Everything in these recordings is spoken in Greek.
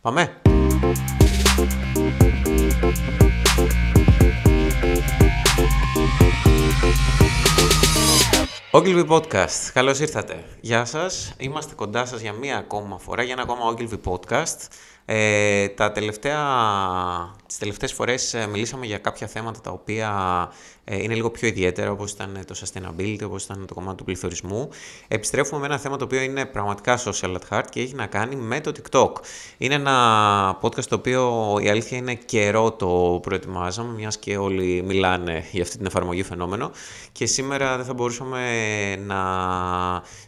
Πάμε! Ogilvy Podcast, καλώς ήρθατε. Γεια σας, είμαστε κοντά σας για μία ακόμα φορά, για ένα ακόμα Ogilvy Podcast. Ε, τα τελευταία, τις τελευταίες φορές ε, μιλήσαμε για κάποια θέματα τα οποία ε, είναι λίγο πιο ιδιαίτερα, όπως ήταν το sustainability, όπως ήταν το κομμάτι του πληθωρισμού. Επιστρέφουμε με ένα θέμα το οποίο είναι πραγματικά social at heart και έχει να κάνει με το TikTok. Είναι ένα podcast το οποίο η αλήθεια είναι καιρό το προετοιμάζαμε, μιας και όλοι μιλάνε για αυτή την εφαρμογή φαινόμενο και σήμερα δεν θα μπορούσαμε να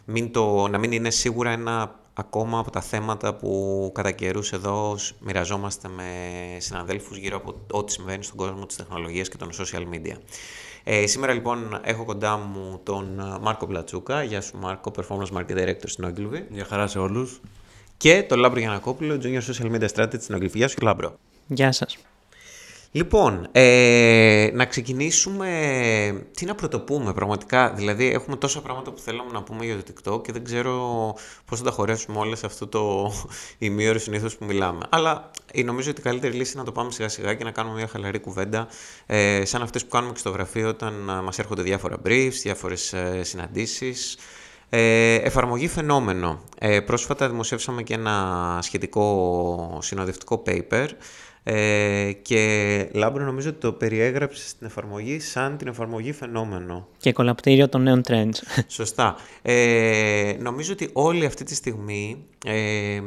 μην, το, να μην είναι σίγουρα ένα ακόμα από τα θέματα που κατά καιρούς εδώ μοιραζόμαστε με συναδέλφους γύρω από ό,τι συμβαίνει στον κόσμο της τεχνολογίας και των social media. Ε, σήμερα λοιπόν έχω κοντά μου τον Μάρκο Πλατσούκα. Γεια σου Μάρκο, Performance Market Director στην Ogilvy. Γεια χαρά σε όλους. Και τον Λάμπρο Γιανακόπουλο, Junior Social Media Strategy στην Ogilvy. Γεια σου Λάμπρο. Γεια σας. Λοιπόν, ε, να ξεκινήσουμε, τι να πρωτοπούμε πραγματικά, δηλαδή έχουμε τόσα πράγματα που θέλαμε να πούμε για το TikTok και δεν ξέρω πώς θα τα χωρέσουμε όλα σε αυτό το ημίωρο συνήθως που μιλάμε. Αλλά ε, νομίζω ότι η καλύτερη λύση είναι να το πάμε σιγά σιγά και να κάνουμε μια χαλαρή κουβέντα ε, σαν αυτές που κάνουμε και στο γραφείο όταν ε, μας έρχονται διάφορα briefs, διάφορες ε, συναντήσεις. Ε, εφαρμογή φαινόμενο. Ε, πρόσφατα δημοσιεύσαμε και ένα σχετικό συνοδευτικό paper ε, και Λάμπρο νομίζω ότι το περιέγραψες στην εφαρμογή σαν την εφαρμογή φαινόμενο. Και εκκολαπτήριο των νέων trends. Σωστά. Ε, νομίζω ότι όλη αυτή τη στιγμή ε,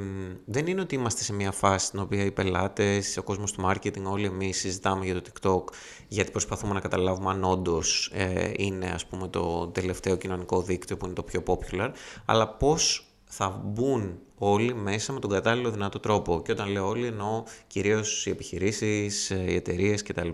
δεν είναι ότι είμαστε σε μια φάση στην οποία οι πελάτες, ο κόσμος του marketing, όλοι εμείς συζητάμε για το TikTok γιατί προσπαθούμε να καταλάβουμε αν όντως ε, είναι ας πούμε το τελευταίο κοινωνικό δίκτυο που είναι το πιο popular, αλλά πώς θα μπουν όλοι μέσα με τον κατάλληλο δυνατό τρόπο. Και όταν λέω όλοι εννοώ κυρίως οι επιχειρήσεις, ε, οι εταιρείες κτλ.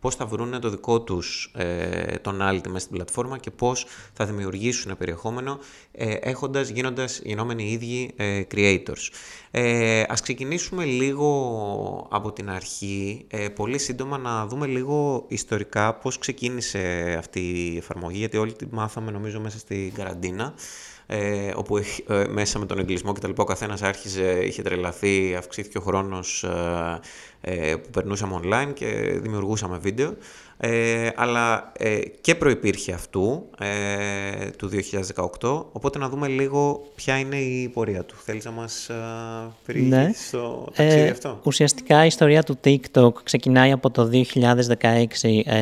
Πώς θα βρουν το δικό τους ε, τον άλλη μέσα στην πλατφόρμα και πώς θα δημιουργήσουν περιεχόμενο ε, έχοντας, γίνοντας γινόμενοι οι ίδιοι ε, creators. Ε, ας ξεκινήσουμε λίγο από την αρχή, ε, πολύ σύντομα να δούμε λίγο ιστορικά πώς ξεκίνησε αυτή η εφαρμογή, γιατί όλοι τη μάθαμε νομίζω μέσα στην καραντίνα ε, όπου ε, μέσα με τον εγκλισμό και τα λοιπά ο καθένας άρχιζε, είχε τρελαθεί, αυξήθηκε ο χρόνος ε, ε, που περνούσαμε online και δημιουργούσαμε βίντεο. Ε, αλλά ε, και προϋπήρχε αυτού ε, του 2018, οπότε να δούμε λίγο ποια είναι η πορεία του. Θέλεις να μας ε, ναι. στο ταξίδι αυτό; Ουσιαστικά η ιστορία του TikTok ξεκινάει από το 2016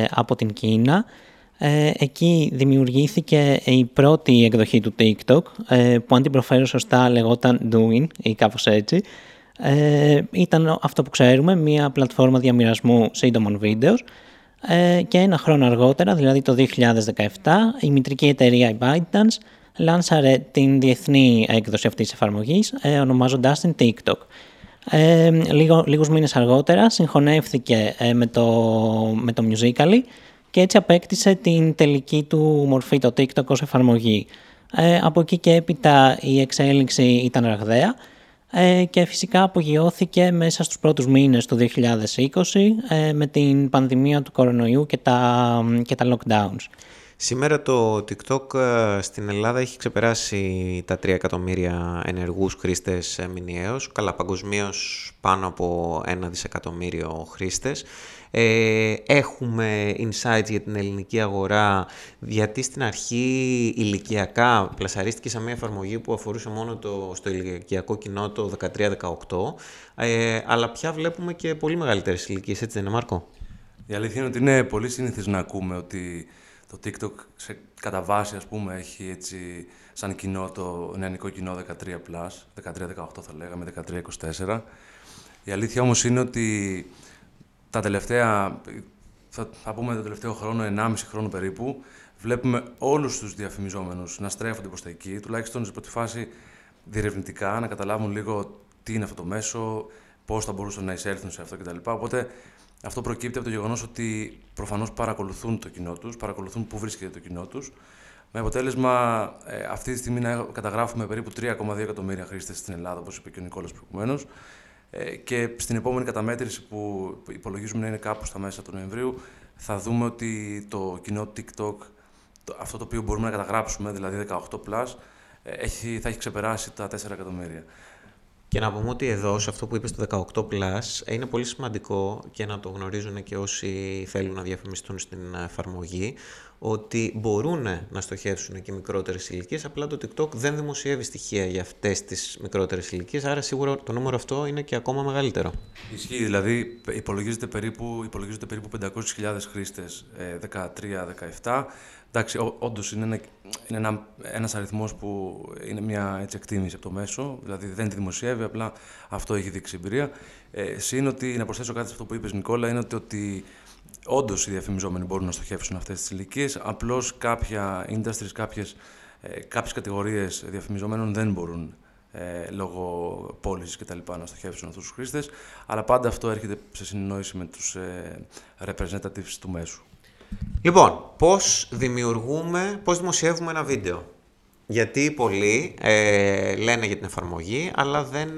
από την Κίνα ε, εκεί δημιουργήθηκε η πρώτη εκδοχή του TikTok, ε, που αν την προφέρω σωστά λεγόταν Doing ή κάπως έτσι. Ε, ήταν αυτό που ξέρουμε, μια πλατφόρμα διαμοιρασμού σύντομων βίντεος ε, και ένα χρόνο αργότερα, δηλαδή το 2017, η μητρική εταιρεία η ByteDance λάνσαρε την διεθνή έκδοση αυτής της εφαρμογής, ε, ονομάζοντάς την TikTok. Ε, λίγο, λίγους μήνες αργότερα συγχωνεύθηκε ε, με, το, με το Musical.ly και έτσι απέκτησε την τελική του μορφή το TikTok ως εφαρμογή. Ε, από εκεί και έπειτα η εξέλιξη ήταν ραγδαία ε, και φυσικά απογειώθηκε μέσα στους πρώτους μήνες του 2020 ε, με την πανδημία του κορονοϊού και τα, και τα lockdowns. Σήμερα το TikTok ε, στην Ελλάδα έχει ξεπεράσει τα 3 εκατομμύρια ενεργούς χρήστες μηνιαίως, καλά παγκοσμίως πάνω από 1 δισεκατομμύριο χρήστες. Ε, έχουμε insights για την ελληνική αγορά, γιατί στην αρχή ηλικιακά πλασαρίστηκε σε μια εφαρμογή που αφορούσε μόνο το, στο ηλικιακό κοινό το 13-18, ε, αλλά πια βλέπουμε και πολύ μεγαλύτερες ηλικίες, έτσι δεν είναι Μάρκο; Η αλήθεια είναι ότι είναι πολύ συνήθις να ακούμε ότι το TikTok σε, κατά βάση ας πούμε έχει έτσι σαν κοινό το νεανικό κοινό 13+, 13-18 θα λέγαμε, 13-24. Η αλήθεια όμως είναι ότι τα τελευταία, θα, θα πούμε το τελευταίο χρόνο, 1,5 χρόνο περίπου, βλέπουμε όλους τους διαφημιζόμενους να στρέφονται προς τα εκεί, τουλάχιστον σε πρώτη φάση διερευνητικά, να καταλάβουν λίγο τι είναι αυτό το μέσο, πώς θα μπορούσαν να εισέλθουν σε αυτό κτλ. Οπότε αυτό προκύπτει από το γεγονός ότι προφανώς παρακολουθούν το κοινό τους, παρακολουθούν πού βρίσκεται το κοινό τους. Με αποτέλεσμα ε, αυτή τη στιγμή να καταγράφουμε περίπου 3,2 εκατομμύρια χρήστες στην Ελλάδα, όπως είπε και ο Νικόλας προηγουμένως. Ε, και στην επόμενη καταμέτρηση που υπολογίζουμε να είναι κάπου στα μέσα του Νοεμβρίου, θα δούμε ότι το κοινό TikTok, το, αυτό το οποίο μπορούμε να καταγράψουμε, δηλαδή 18+, ε, έχει, θα έχει ξεπεράσει τα 4 εκατομμύρια. Και να πούμε ότι εδώ, σε αυτό που είπες το 18+, είναι πολύ σημαντικό και να το γνωρίζουν και όσοι θέλουν να διαφημιστούν στην εφαρμογή, ότι μπορούν να στοχεύσουν και μικρότερες ηλικίες, απλά το TikTok δεν δημοσιεύει στοιχεία για αυτές τις μικρότερες ηλικίες, άρα σίγουρα το νούμερο αυτό είναι και ακόμα μεγαλύτερο. Ισχύει, δηλαδή υπολογίζεται περίπου, υπολογίζεται περίπου 500.000 χρήστες 13-17, Εντάξει, όντως είναι, ένα, είναι ένα, ένας αριθμός που είναι μια έτσι, εκτίμηση από το μέσο, δηλαδή δεν τη δημοσιεύει, απλά αυτό έχει δείξει εμπειρία. Ε, Συν ότι, να προσθέσω κάτι σε αυτό που είπες Νικόλα, είναι ότι, ότι όντως οι διαφημιζόμενοι μπορούν να στοχεύσουν αυτές τις ηλικίες. απλώς κάποια industries, κάποιες, ε, κάποιες κατηγορίες διαφημιζόμενων δεν μπορούν ε, λόγω πώλησης και τα λοιπά να στοχεύσουν αυτούς τους χρήστες, αλλά πάντα αυτό έρχεται σε συνεννόηση με τους ε, representatives του μέσου. Λοιπόν, πώς δημιουργούμε, πώς δημοσιεύουμε ένα βίντεο; Γιατί πολλοί ε, λένε για την εφαρμογή, αλλά δεν...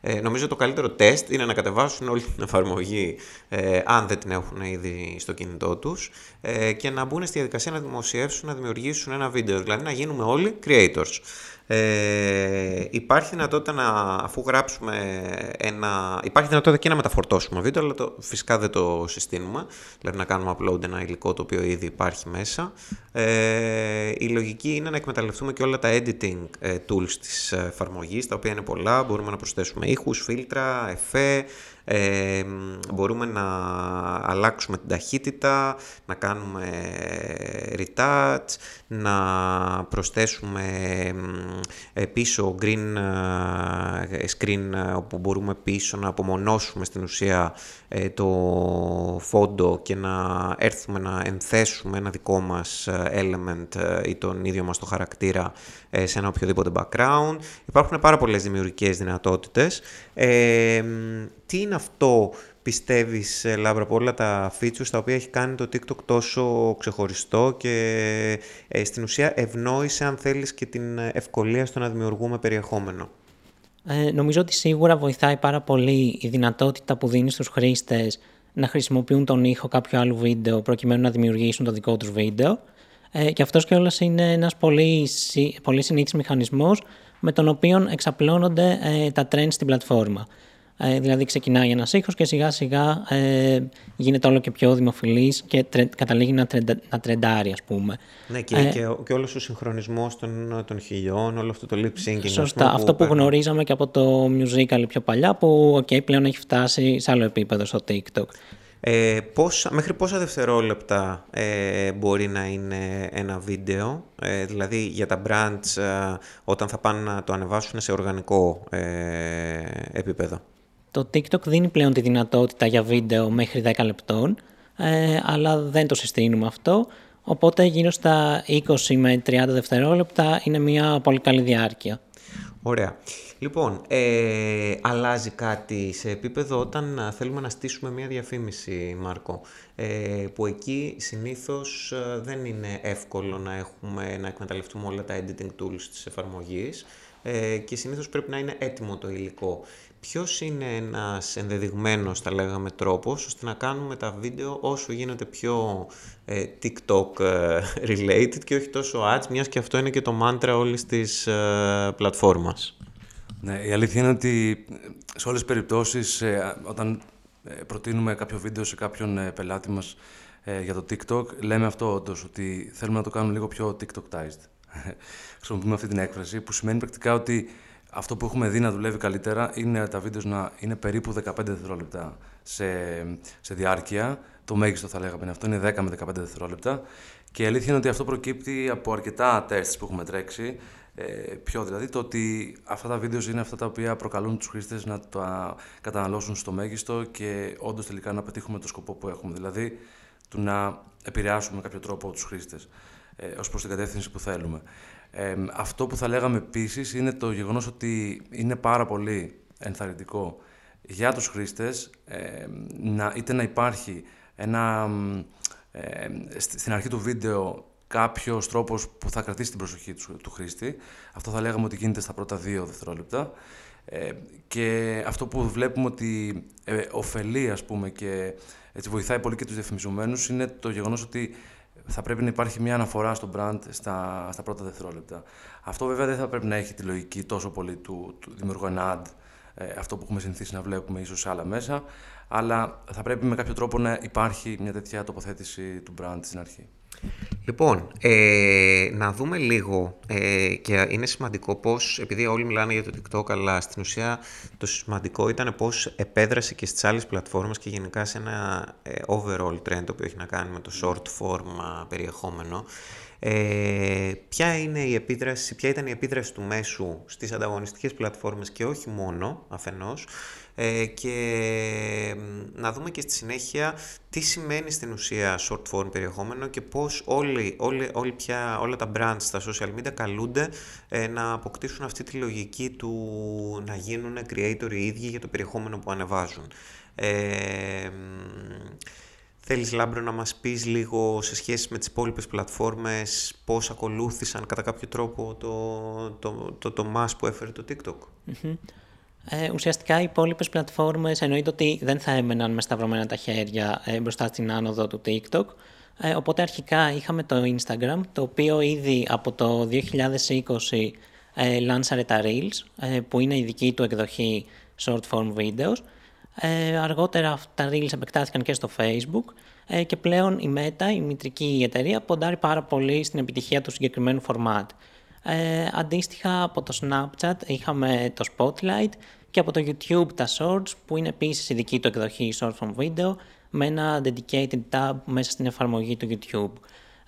Ε, νομίζω το καλύτερο τεστ είναι να κατεβάσουν όλη την εφαρμογή, ε, αν δεν την έχουν ήδη στο κινητό τους, ε, και να μπουν στη διαδικασία να δημοσιεύσουν, να δημιουργήσουν ένα βίντεο. Δηλαδή να γίνουμε όλοι creators. Ε, υπάρχει δυνατότητα να, αφού γράψουμε ένα... Υπάρχει δυνατότητα και να μεταφορτώσουμε βίντεο, αλλά το, φυσικά δεν το συστήνουμε. Δηλαδή να κάνουμε upload ένα υλικό το οποίο ήδη υπάρχει μέσα. Ε, η λογική είναι να εκμεταλλευτούμε και όλα τα editing ε, tools της εφαρμογής, τα οποία είναι πολλά. Μπορούμε να προσθέσουμε ήχους, φίλτρα, εφέ, ε, μπορούμε να αλλάξουμε την ταχύτητα, να κάνουμε retouch, να προσθέσουμε πίσω green ε, screen ε, όπου μπορούμε πίσω να απομονώσουμε στην ουσία ε, το φόντο και να έρθουμε να ενθέσουμε ένα δικό μας element ή τον ίδιο μας το χαρακτήρα σε ένα οποιοδήποτε background. Υπάρχουν πάρα πολλές δημιουργικές δυνατότητες. Ε, τι είναι αυτό πιστεύεις, ε, Λάμπρα, από όλα τα features τα οποία έχει κάνει το TikTok τόσο ξεχωριστό και ε, στην ουσία ευνόησε, αν θέλεις, και την ευκολία στο να δημιουργούμε περιεχόμενο; Ε, νομίζω ότι σίγουρα βοηθάει πάρα πολύ η δυνατότητα που δίνεις στους χρήστες να χρησιμοποιούν τον ήχο κάποιου άλλου βίντεο προκειμένου να δημιουργήσουν το δικό τους βίντεο. Ε, και αυτός κιόλας είναι ένας πολύ, πολύ συνήθις μηχανισμός με τον οποίο εξαπλώνονται ε, τα trends στην πλατφόρμα. Ε, δηλαδή ξεκινάει ένας ήχος και σιγά σιγά ε, γίνεται όλο και πιο δημοφιλής και τρε, καταλήγει να, τρεντα, να τρεντάρει, ας πούμε. Ναι, και, ε, και, και όλος ο συγχρονισμός των, των χιλιών, όλο αυτό το lip syncing. Σωστά. Πούμε, αυτό που, που γνωρίζαμε και από το musical πιο παλιά, που okay, πλέον έχει φτάσει σε άλλο επίπεδο στο TikTok. Ε, πόσα, μέχρι πόσα δευτερόλεπτα ε, μπορεί να είναι ένα βίντεο, ε, δηλαδή για τα brands ε, όταν θα πάνε να το ανεβάσουν σε οργανικό ε, επίπεδο. Το TikTok δίνει πλέον τη δυνατότητα για βίντεο μέχρι 10 λεπτών, ε, αλλά δεν το συστήνουμε αυτό. Οπότε γύρω στα 20 με 30 δευτερόλεπτα είναι μια πολύ καλή διάρκεια. Ωραία. Λοιπόν, ε, αλλάζει κάτι σε επίπεδο όταν θέλουμε να στήσουμε μια διαφήμιση, Μάρκο, ε, που εκεί συνήθως ε, δεν είναι εύκολο να, έχουμε, να εκμεταλλευτούμε όλα τα editing tools της εφαρμογής ε, και συνήθως πρέπει να είναι έτοιμο το υλικό ποιος είναι ένας ενδεδειγμένος, θα λέγαμε, τρόπος, ώστε να κάνουμε τα βίντεο όσο γίνεται πιο ε, TikTok ε, related και όχι τόσο ads, μιας και αυτό είναι και το μάντρα όλης της ε, πλατφόρμας. Ναι, η αλήθεια είναι ότι σε όλες τις περιπτώσεις, ε, όταν προτείνουμε κάποιο βίντεο σε κάποιον πελάτη μας για το TikTok, λέμε αυτό όντως, ότι θέλουμε να το κάνουμε λίγο πιο TikTokized. Χρησιμοποιούμε αυτή την έκφραση, που σημαίνει πρακτικά ότι αυτό που έχουμε δει να δουλεύει καλύτερα είναι τα βίντεος να είναι περίπου 15 δευτερόλεπτα σε, σε διάρκεια. Το μέγιστο θα λέγαμε αυτό είναι 10 με 15 δευτερόλεπτα. Και η αλήθεια είναι ότι αυτό προκύπτει από αρκετά τεστ που έχουμε τρέξει. Ε, πιο δηλαδή το ότι αυτά τα βίντεος είναι αυτά τα οποία προκαλούν τους χρήστες να τα καταναλώσουν στο μέγιστο και όντως τελικά να πετύχουμε το σκοπό που έχουμε. Δηλαδή του να επηρεάσουμε με κάποιο τρόπο τους χρήστες ε, ως προς την κατεύθυνση που θέλουμε αυτό που θα λέγαμε επίσης είναι το γεγονός ότι είναι πάρα πολύ ενθαρρυντικό για τους χρήστες να, είτε να υπάρχει ένα, στην αρχή του βίντεο κάποιος τρόπος που θα κρατήσει την προσοχή τους, του χρήστη. Αυτό θα λέγαμε ότι γίνεται στα πρώτα δύο δευτερόλεπτα. Ε, και αυτό που βλέπουμε ότι ε, ωφελεί ας πούμε και έτσι βοηθάει πολύ και τους διαφημιζομένους είναι το γεγονός ότι θα πρέπει να υπάρχει μια αναφορά στο brand στα, στα πρώτα δευτερόλεπτα. Αυτό βέβαια δεν θα πρέπει να έχει τη λογική τόσο πολύ του, του δημιουργού ένα ad, ε, αυτό που έχουμε συνηθίσει να βλέπουμε ίσως σε άλλα μέσα, αλλά θα πρέπει με κάποιο τρόπο να υπάρχει μια τέτοια τοποθέτηση του brand στην αρχή. Λοιπόν, ε, να δούμε λίγο ε, και είναι σημαντικό πώς, επειδή όλοι μιλάνε για το TikTok, αλλά στην ουσία το σημαντικό ήταν πώς επέδρασε και στις άλλες πλατφόρμες και γενικά σε ένα ε, overall trend το οποίο έχει να κάνει με το short form περιεχόμενο. Ε, ποια, είναι η επίδραση, ποια ήταν η επίδραση του μέσου στις ανταγωνιστικές πλατφόρμες και όχι μόνο αφενός ε, και να δούμε και στη συνέχεια τι σημαίνει στην ουσία short form περιεχόμενο και πώς όλοι, όλοι, όλοι πια, όλα τα brands στα social media καλούνται ε, να αποκτήσουν αυτή τη λογική του να γίνουν creator οι ίδιοι για το περιεχόμενο που ανεβάζουν. Ε, Θέλεις Λάμπρο να μας πεις λίγο σε σχέση με τις υπόλοιπες πλατφόρμες πώς ακολούθησαν κατά κάποιο τρόπο το, το, το, το, το που έφερε το TikTok; Ε, ουσιαστικά οι υπόλοιπες πλατφόρμες εννοείται ότι δεν θα έμεναν μες σταυρωμένα τα χέρια ε, μπροστά στην άνοδο του TikTok. Ε, οπότε αρχικά είχαμε το Instagram, το οποίο ήδη από το 2020 ε, λάνσαρε τα Reels, ε, που είναι η δική του εκδοχή short form videos. Ε, αργότερα τα Reels επεκτάθηκαν και στο Facebook ε, και πλέον η Meta, η μητρική εταιρεία, ποντάρει πάρα πολύ στην επιτυχία του συγκεκριμένου format. Ε, αντίστοιχα από το Snapchat είχαμε το Spotlight και από το YouTube τα Shorts που είναι επίσης η δική του εκδοχή short form video με ένα dedicated tab μέσα στην εφαρμογή του YouTube.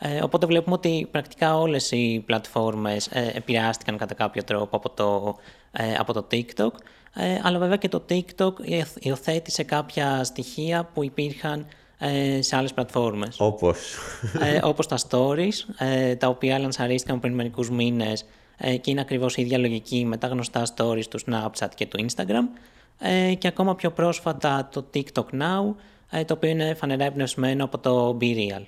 Ε, οπότε βλέπουμε ότι πρακτικά όλες οι πλατφόρμες ε, επηρεάστηκαν κατά κάποιο τρόπο από το, ε, από το TikTok ε, αλλά βέβαια και το TikTok υιοθέτησε κάποια στοιχεία που υπήρχαν ε, σε άλλες πλατφόρμες. Όπως; Ε, όπως τα stories, ε, τα οποία λανσαρίστηκαν πριν μερικούς μήνες ε, και είναι ακριβώς η ίδια λογική με τα γνωστά stories του Snapchat και του Instagram ε, και ακόμα πιο πρόσφατα το TikTok Now, ε, το οποίο είναι φανερά εμπνευσμένο από το Be Real.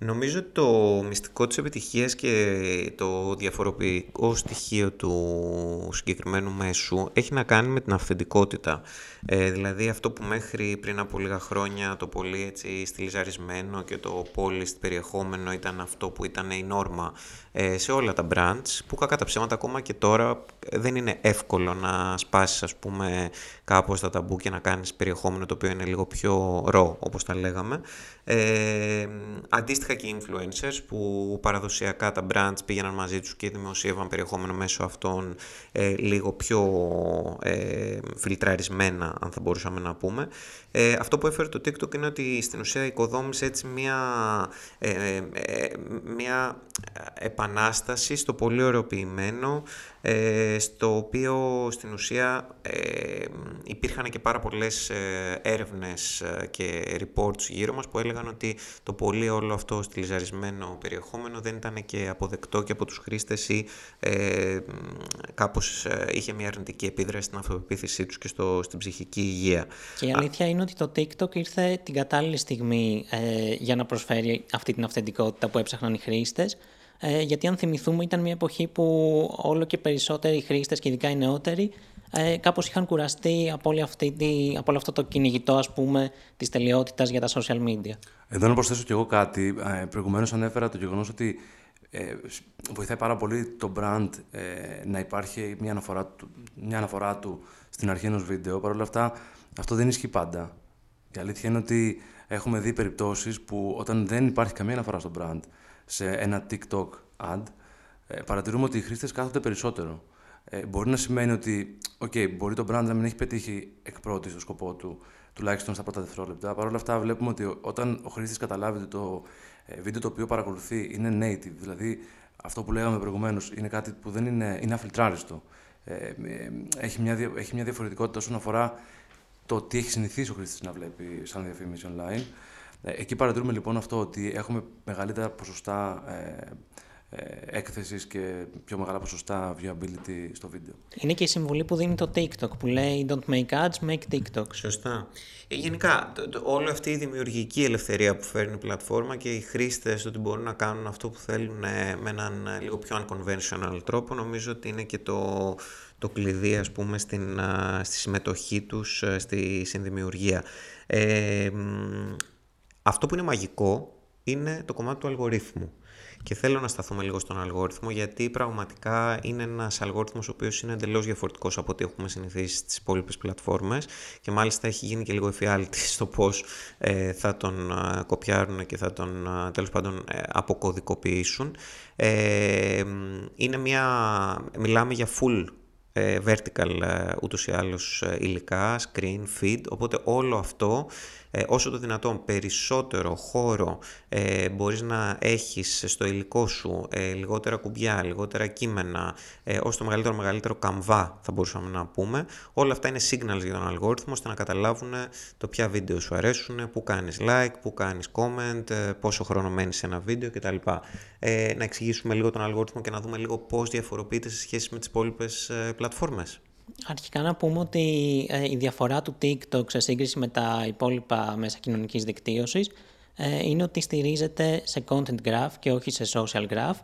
Νομίζω ότι το μυστικό της επιτυχίας και το διαφοροποιητικό στοιχείο του συγκεκριμένου μέσου έχει να κάνει με την αυθεντικότητα. Ε, δηλαδή αυτό που μέχρι πριν από λίγα χρόνια το πολύ έτσι στυλιζαρισμένο και το polished περιεχόμενο ήταν αυτό που ήταν η νόρμα ε, σε όλα τα brands που κακά τα ψέματα ακόμα και τώρα δεν είναι εύκολο να σπάσεις ας πούμε κάπως τα ταμπού και να κάνεις περιεχόμενο το οποίο είναι λίγο πιο ρο όπως τα λέγαμε. Ε, αντίστοιχα και οι influencers που παραδοσιακά τα brands πήγαιναν μαζί τους και δημοσίευαν περιεχόμενο μέσω αυτών ε, λίγο πιο ε, φιλτραρισμένα αν θα μπορούσαμε να πούμε. Ε, αυτό που έφερε το TikTok είναι ότι στην ουσία οικοδόμησε έτσι μια, ε, ε, μια επανάσταση στο πολύ ωρεοποιημένο ε, στο οποίο στην ουσία ε, υπήρχαν και πάρα πολλές ε, έρευνες και reports γύρω μας που έλεγαν ότι το πολύ όλο αυτό στυλιζαρισμένο περιεχόμενο δεν ήταν και αποδεκτό και από τους χρήστες ή ε, κάπως είχε μια αρνητική επίδραση στην αυτοπεποίθησή τους και στο, στην ψυχική υγεία. Και η αλήθεια είναι ότι το TikTok ήρθε την κατάλληλη στιγμή για να προσφέρει αυτή την αυθεντικότητα που έψαχναν οι χρήστες ε, γιατί αν θυμηθούμε ήταν μια εποχή που όλο και περισσότεροι χρήστες και ειδικά οι νεότεροι ε, κάπως είχαν κουραστεί από, όλη αυτή από όλο αυτό το κυνηγητό ας πούμε της τελειότητας για τα social media. Εδώ να προσθέσω κι εγώ κάτι. Ε, προηγουμένως ανέφερα το γεγονός ότι ε, βοηθάει πάρα πολύ το brand ε, να υπάρχει μια αναφορά, του, μια αναφορά του στην αρχή ενός βίντεο. Παρ' όλα αυτά αυτό δεν ισχύει πάντα. Η αλήθεια είναι ότι έχουμε δει περιπτώσεις που όταν δεν υπάρχει καμία αναφορά στο brand σε ένα TikTok ad, ε, παρατηρούμε ότι οι χρήστες κάθονται περισσότερο. Ε, μπορεί να σημαίνει ότι, OK, μπορεί το brand να μην έχει πετύχει εκ πρώτης το σκοπό του, τουλάχιστον στα πρώτα δευτερόλεπτα. Παρ' όλα αυτά, βλέπουμε ότι όταν ο χρήστης καταλάβει ότι το ε, βίντεο το οποίο παρακολουθεί είναι native, δηλαδή αυτό που λέγαμε προηγουμένως είναι κάτι που δεν είναι, είναι αφιλτράριστο. Ε, ε, έχει, μια, έχει μια διαφορετικότητα όσον αφορά το τι έχει συνηθίσει ο χρήστης να βλέπει σαν διαφήμιση online. Ε, εκεί παρατηρούμε λοιπόν αυτό ότι έχουμε μεγαλύτερα ποσοστά ε, ε, έκθεσης και πιο μεγάλα ποσοστά viewability στο βίντεο. Είναι και η συμβουλή που δίνει το TikTok που λέει don't make ads, make TikTok. Σωστά. Ε, γενικά, όλη αυτή η δημιουργική ελευθερία που φέρνει η πλατφόρμα και οι χρήστες ότι μπορούν να κάνουν αυτό που θέλουν με έναν λίγο πιο unconventional τρόπο, νομίζω ότι είναι και το, το κλειδί ας πούμε στην, στη συμμετοχή τους στη συνδημιουργία. Ε, αυτό που είναι μαγικό είναι το κομμάτι του αλγορίθμου. Και θέλω να σταθούμε λίγο στον αλγόριθμο γιατί πραγματικά είναι ένας αλγόριθμος ο οποίος είναι εντελώς διαφορετικός από ό,τι έχουμε συνηθίσει στις υπόλοιπες πλατφόρμες και μάλιστα έχει γίνει και λίγο εφιάλτη στο πώς ε, θα τον ε, κοπιάρουν και θα τον ε, τέλος πάντων ε, αποκωδικοποιήσουν. Ε, είναι μια, μιλάμε για full vertical ούτως ή άλλως υλικά, screen, feed, οπότε όλο αυτό ε, όσο το δυνατόν περισσότερο χώρο ε, μπορείς να έχεις στο υλικό σου, ε, λιγότερα κουμπιά, λιγότερα κείμενα, ε, όσο το μεγαλύτερο μεγαλύτερο καμβά θα μπορούσαμε να πούμε. Όλα αυτά είναι signals για τον αλγόριθμο ώστε να καταλάβουν το ποια βίντεο σου αρέσουν, που κάνεις like, που κάνεις comment, ε, πόσο χρόνο μένεις σε ένα βίντεο κτλ. Ε, να εξηγήσουμε λίγο τον αλγόριθμο και να δούμε λίγο πώς διαφοροποιείται σε σχέση με τις υπόλοιπες πλατφόρμες. Αρχικά να πούμε ότι ε, η διαφορά του TikTok σε σύγκριση με τα υπόλοιπα μέσα κοινωνικής δικτύωσης ε, είναι ότι στηρίζεται σε content graph και όχι σε social graph.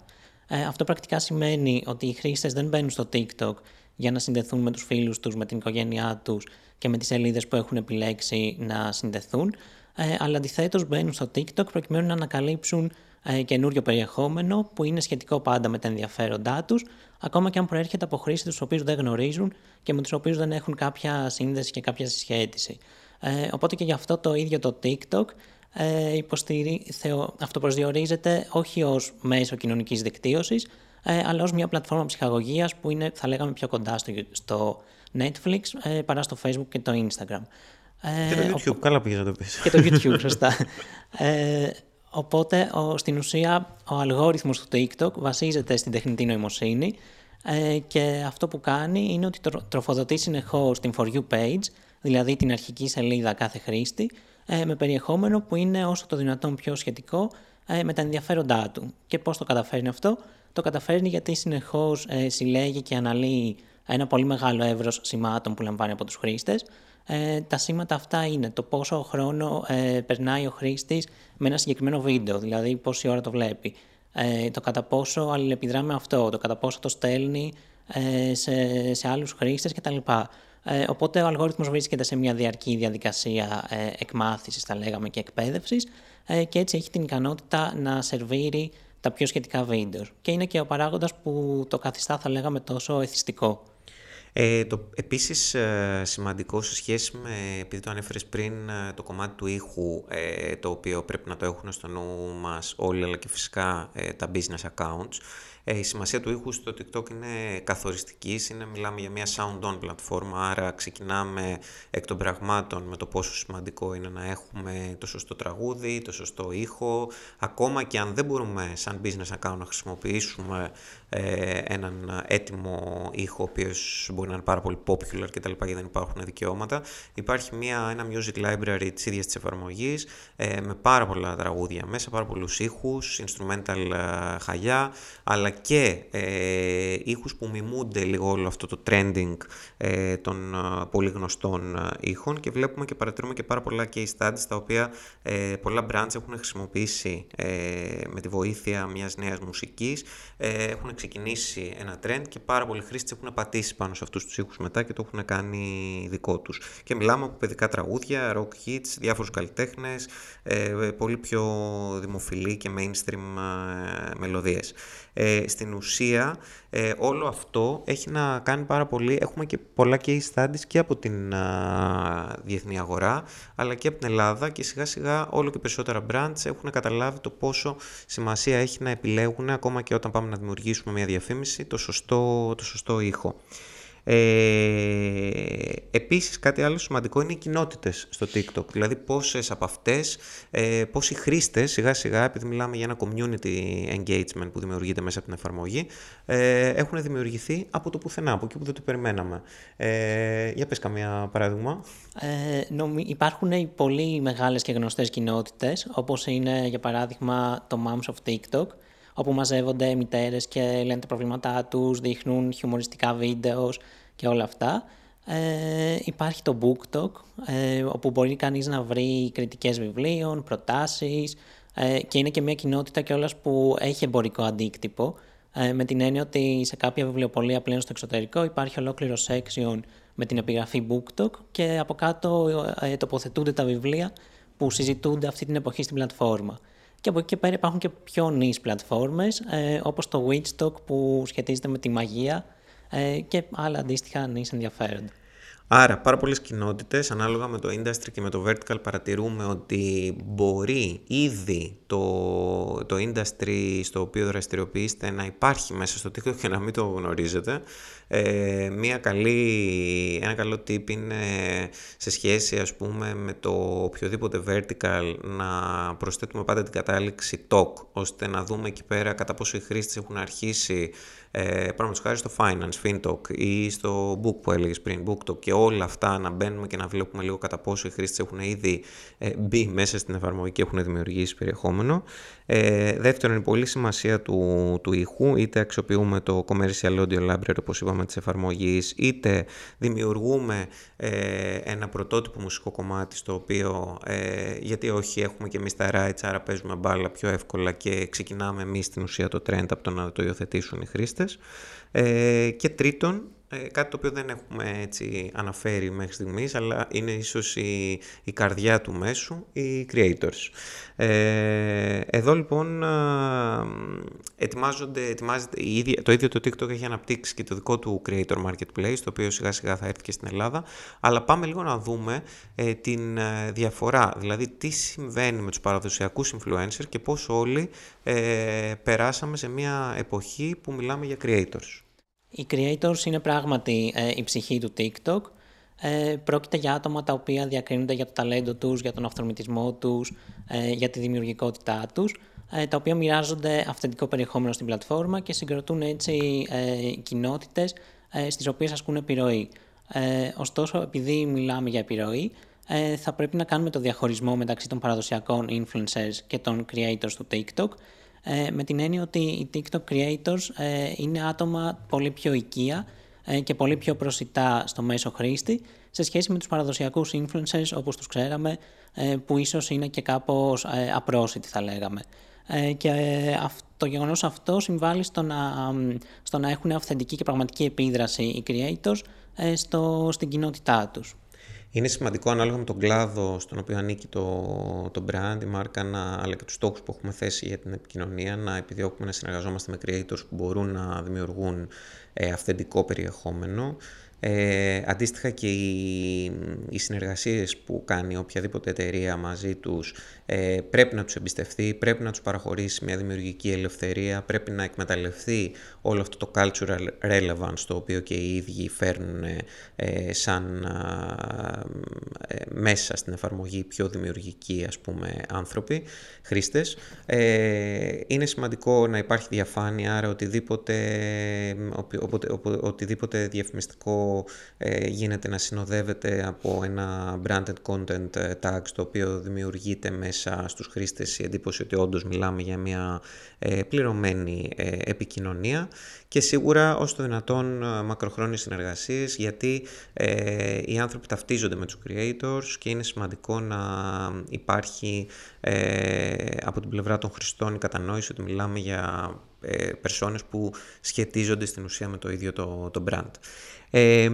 Ε, αυτό πρακτικά σημαίνει ότι οι χρήστες δεν μπαίνουν στο TikTok για να συνδεθούν με τους φίλους τους, με την οικογένειά τους και με τις σελίδες που έχουν επιλέξει να συνδεθούν, αλλά αντιθέτως μπαίνουν στο TikTok προκειμένου να ανακαλύψουν ε, καινούριο περιεχόμενο που είναι σχετικό πάντα με τα ενδιαφέροντά τους, ακόμα και αν προέρχεται από χρήστε τους οποίους δεν γνωρίζουν και με τους οποίους δεν έχουν κάποια σύνδεση και κάποια συσχέτιση. Ε, οπότε και γι' αυτό το ίδιο το TikTok ε, υποστηρί, θεω, αυτοπροσδιορίζεται όχι ως μέσο κοινωνικής δικτύωσης, ε, αλλά ως μια πλατφόρμα ψυχαγωγίας που είναι, θα λέγαμε, πιο κοντά στο, στο Netflix ε, παρά στο Facebook και το Instagram. Και το ε, YouTube, καλά πήγες να το πεις. Και το YouTube, σωστά. Ε, Οπότε, ο, στην ουσία, ο αλγόριθμος του TikTok βασίζεται στην τεχνητή νοημοσύνη ε, και αυτό που κάνει είναι ότι τροφοδοτεί συνεχώς την For You page, δηλαδή την αρχική σελίδα κάθε χρήστη, ε, με περιεχόμενο που είναι όσο το δυνατόν πιο σχετικό ε, με τα ενδιαφέροντά του. Και πώς το καταφέρνει αυτό; Το καταφέρνει γιατί συνεχώς ε, συλλέγει και αναλύει ένα πολύ μεγάλο εύρος σημάτων που λαμβάνει από τους χρήστες, ε, τα σήματα αυτά είναι το πόσο χρόνο ε, περνάει ο χρήστης με ένα συγκεκριμένο βίντεο, δηλαδή πόση ώρα το βλέπει. Ε, το κατά πόσο αλληλεπιδρά με αυτό, το κατά πόσο το στέλνει ε, σε, σε άλλους χρήστες κτλ. Ε, οπότε ο αλγόριθμος βρίσκεται σε μια διαρκή διαδικασία ε, εκμάθησης, θα λέγαμε, και εκπαίδευσης ε, και έτσι έχει την ικανότητα να σερβίρει τα πιο σχετικά βίντεο. Και είναι και ο παράγοντας που το καθιστά, θα λέγαμε, τόσο εθιστικό. Ε, το, επίσης ε, σημαντικό σε σχέση με, επειδή το ανέφερες πριν, ε, το κομμάτι του ήχου, ε, το οποίο πρέπει να το έχουν στο νου μας όλοι, αλλά και φυσικά τα business accounts, η σημασία του ήχου στο TikTok είναι καθοριστική, είναι, μιλάμε για μια sound-on πλατφόρμα, άρα ξεκινάμε εκ των πραγμάτων με το πόσο σημαντικό είναι να έχουμε το σωστό τραγούδι, το σωστό ήχο, ακόμα και αν δεν μπορούμε σαν business account να χρησιμοποιήσουμε ε, έναν έτοιμο ήχο, ο οποίος μπορεί να είναι πάρα πολύ popular κτλ. γιατί δεν υπάρχουν δικαιώματα. Υπάρχει μια, ένα music library της ίδιας της εφαρμογής ε, με πάρα πολλά τραγούδια μέσα, πάρα πολλούς ήχους, instrumental ε, χαλιά, αλλά και ε, ήχους που μιμούνται λίγο όλο αυτό το trending ε, των ε, πολύ γνωστών ε, ήχων και βλέπουμε και παρατηρούμε και πάρα πολλά case studies τα οποία ε, πολλά brands έχουν χρησιμοποιήσει με τη βοήθεια μιας νέας μουσικής έχουν ξεκινήσει ένα trend και πάρα πολλοί χρήστες έχουν πατήσει πάνω σε αυτούς τους ήχους μετά και το έχουν κάνει δικό τους και μιλάμε από παιδικά τραγούδια, rock hits, διάφορους καλλιτέχνες πολύ πιο δημοφιλή και mainstream μελωδίες. Ε, στην ουσία ε, όλο αυτό έχει να κάνει πάρα πολύ, έχουμε και πολλά case studies και από την α, διεθνή αγορά αλλά και από την Ελλάδα και σιγά σιγά όλο και περισσότερα brands έχουν καταλάβει το πόσο σημασία έχει να επιλέγουν ακόμα και όταν πάμε να δημιουργήσουμε μια διαφήμιση το σωστό, το σωστό ήχο. Ε, επίσης κάτι άλλο σημαντικό είναι οι κοινότητες στο TikTok, δηλαδή πόσες από αυτές, ε, πόσοι χρήστες σιγά σιγά, επειδή μιλάμε για ένα community engagement που δημιουργείται μέσα από την εφαρμογή, ε, έχουν δημιουργηθεί από το πουθενά, από εκεί που δεν το περιμέναμε. Ε, για πες καμία παράδειγμα. Ε, νομι, υπάρχουν πολύ μεγάλες και γνωστές κοινότητες, όπως είναι για παράδειγμα το Moms of TikTok, όπου μαζεύονται μητέρες και λένε τα προβλήματά τους, δείχνουν χιουμοριστικά βίντεος και όλα αυτά. Ε, υπάρχει το BookTok, ε, όπου μπορεί κανείς να βρει κριτικές βιβλίων, προτάσεις ε, και είναι και μια κοινότητα κιόλας που έχει εμπορικό αντίκτυπο, ε, με την έννοια ότι σε κάποια βιβλιοπολία πλέον στο εξωτερικό υπάρχει ολόκληρο section με την επιγραφή BookTok και από κάτω ε, τοποθετούνται τα βιβλία που συζητούνται αυτή την εποχή στην πλατφόρμα. Και από εκεί και πέρα υπάρχουν και πιο νης πλατφόρμες, ε, όπως το Witchtalk που σχετίζεται με τη μαγεία ε, και άλλα αντίστοιχα νης ενδιαφέροντα. Άρα, πάρα πολλές κοινότητες, ανάλογα με το industry και με το vertical, παρατηρούμε ότι μπορεί ήδη το, το industry στο οποίο δραστηριοποιείστε να υπάρχει μέσα στο TikTok και να μην το γνωρίζετε. Ε, μια καλή, ένα καλό tip είναι σε σχέση ας πούμε με το οποιοδήποτε vertical να προσθέτουμε πάντα την κατάληξη talk ώστε να δούμε εκεί πέρα κατά πόσο οι χρήστες έχουν αρχίσει ε, χάρη στο finance, fintalk ή στο book που έλεγες πριν, booktalk και όλα αυτά να μπαίνουμε και να βλέπουμε λίγο κατά πόσο οι χρήστες έχουν ήδη ε, μπει μέσα στην εφαρμογή και έχουν δημιουργήσει περιεχόμενο. Ε, δεύτερον, η πολύ σημασία του, του ήχου, είτε αξιοποιούμε το commercial audio library όπως είπαμε της εφαρμογής, είτε δημιουργούμε ε, ένα πρωτότυπο μουσικό κομμάτι στο οποίο, ε, γιατί όχι έχουμε και εμείς τα rights, άρα παίζουμε μπάλα πιο εύκολα και ξεκινάμε εμείς στην ουσία το trend από το να το υιοθετήσουν οι χρήστες. Ε, και τρίτον, ε, κάτι το οποίο δεν έχουμε έτσι αναφέρει μέχρι στιγμής, αλλά είναι ίσως η, η καρδιά του μέσου, οι creators. Ε, εδώ λοιπόν ετοιμάζονται, ετοιμάζεται, η ίδια, το ίδιο το TikTok έχει αναπτύξει και το δικό του creator marketplace, το οποίο σιγά σιγά θα έρθει και στην Ελλάδα, αλλά πάμε λίγο να δούμε ε, την ε, διαφορά, δηλαδή τι συμβαίνει με τους παραδοσιακούς influencers και πώς όλοι ε, περάσαμε σε μια εποχή που μιλάμε για creators. Οι creators είναι πράγματι ε, η ψυχή του TikTok. Ε, πρόκειται για άτομα τα οποία διακρίνονται για το ταλέντο τους, για τον αυθορμητισμό τους, ε, για τη δημιουργικότητά τους, ε, τα οποία μοιράζονται αυθεντικό περιεχόμενο στην πλατφόρμα και συγκροτούν έτσι ε, κοινότητες ε, στις οποίες ασκούν επιρροή. Ε, ωστόσο, επειδή μιλάμε για επιρροή, ε, θα πρέπει να κάνουμε το διαχωρισμό μεταξύ των παραδοσιακών influencers και των creators του TikTok, ε, με την έννοια ότι οι TikTok creators ε, είναι άτομα πολύ πιο οικία ε, και πολύ πιο προσιτά στο μέσο χρήστη σε σχέση με τους παραδοσιακούς influencers όπως τους ξέραμε ε, που ίσως είναι και κάπως ε, απρόσιτοι θα λέγαμε. Και το γεγονός αυτό συμβάλλει στο να, στο να έχουν αυθεντική και πραγματική επίδραση οι creators στο, στην κοινότητά τους. Είναι σημαντικό ανάλογα με τον κλάδο στον οποίο ανήκει το, το brand, η μάρκα, να, αλλά και τους στόχους που έχουμε θέσει για την επικοινωνία, να επιδιώκουμε να συνεργαζόμαστε με creators που μπορούν να δημιουργούν ε, αυθεντικό περιεχόμενο, ε, αντίστοιχα και οι, οι συνεργασίες που κάνει οποιαδήποτε εταιρεία μαζί τους ε, πρέπει να τους εμπιστευτεί, πρέπει να τους παραχωρήσει μια δημιουργική ελευθερία, πρέπει να εκμεταλλευτεί όλο αυτό το cultural relevance το οποίο και οι ίδιοι φέρνουν ε, σαν ε, μέσα στην εφαρμογή πιο δημιουργικοί ας πούμε άνθρωποι, χρήστες. Ε, είναι σημαντικό να υπάρχει διαφάνεια, άρα οτιδήποτε, οτιδήποτε διαφημιστικό ε, γίνεται να συνοδεύεται από ένα branded content ε, tag το οποίο δημιουργείται μέσα στους χρήστες η εντύπωση ότι όντως μιλάμε για μια ε, πληρωμένη επικοινωνία και σίγουρα ως το δυνατόν μακροχρόνιες συνεργασίες γιατί οι άνθρωποι ταυτίζονται με τους creators και είναι σημαντικό να υπάρχει από την πλευρά των χρηστών η κατανόηση ότι μιλάμε για ε, που σχετίζονται στην ουσία με το ίδιο το, το brand. Ε,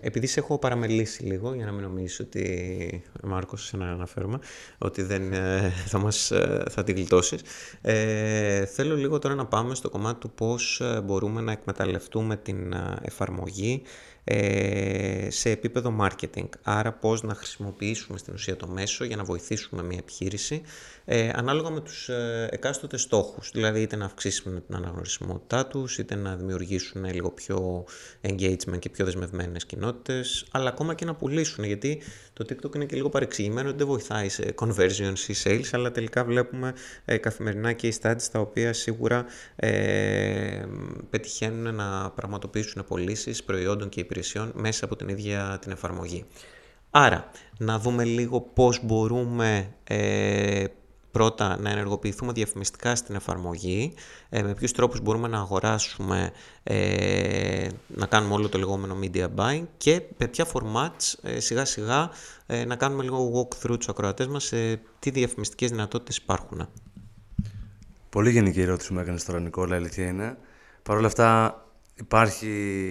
επειδή σε έχω παραμελήσει λίγο, για να μην νομίζεις ότι, Μάρκος, σε να αναφέρουμε, ότι δεν ε, θα, μας, ε, θα τη γλιτώσεις, ε, θέλω λίγο τώρα να πάμε στο κομμάτι του πώς μπορούμε να εκμεταλλευτούμε την εφαρμογή ε, σε επίπεδο marketing. Άρα πώς να χρησιμοποιήσουμε στην ουσία το μέσο για να βοηθήσουμε μια επιχείρηση ε, ανάλογα με τους ε, εκάστοτε στόχους. Δηλαδή είτε να αυξήσουμε την αναγνωρισιμότητά τους, είτε να δημιουργήσουν λίγο πιο engagement και πιο δεσμευμένες κοινότητες, αλλά ακόμα και να πουλήσουν, γιατί το TikTok είναι και λίγο παρεξηγημένο, δεν βοηθάει σε conversions ή sales, αλλά τελικά βλέπουμε ε, καθημερινά και οι studies τα οποία σίγουρα ε, πετυχαίνουν να πραγματοποιήσουν πωλήσεις προϊόντων και υπηρεσιών μέσα από την ίδια την εφαρμογή. Άρα, να δούμε λίγο πώς μπορούμε ε, πρώτα να ενεργοποιηθούμε διαφημιστικά στην εφαρμογή, ε, με ποιους τρόπους μπορούμε να αγοράσουμε, ε, να κάνουμε όλο το λεγόμενο media buying και με ποια formats ε, σιγά σιγά ε, να κάνουμε λίγο walk through τους ακροατές μας σε τι διαφημιστικές δυνατότητες υπάρχουν. Πολύ γενική ερώτηση που μου έκανες τώρα Νικόλα, αλήθεια είναι. Παρ' όλα αυτά υπάρχει,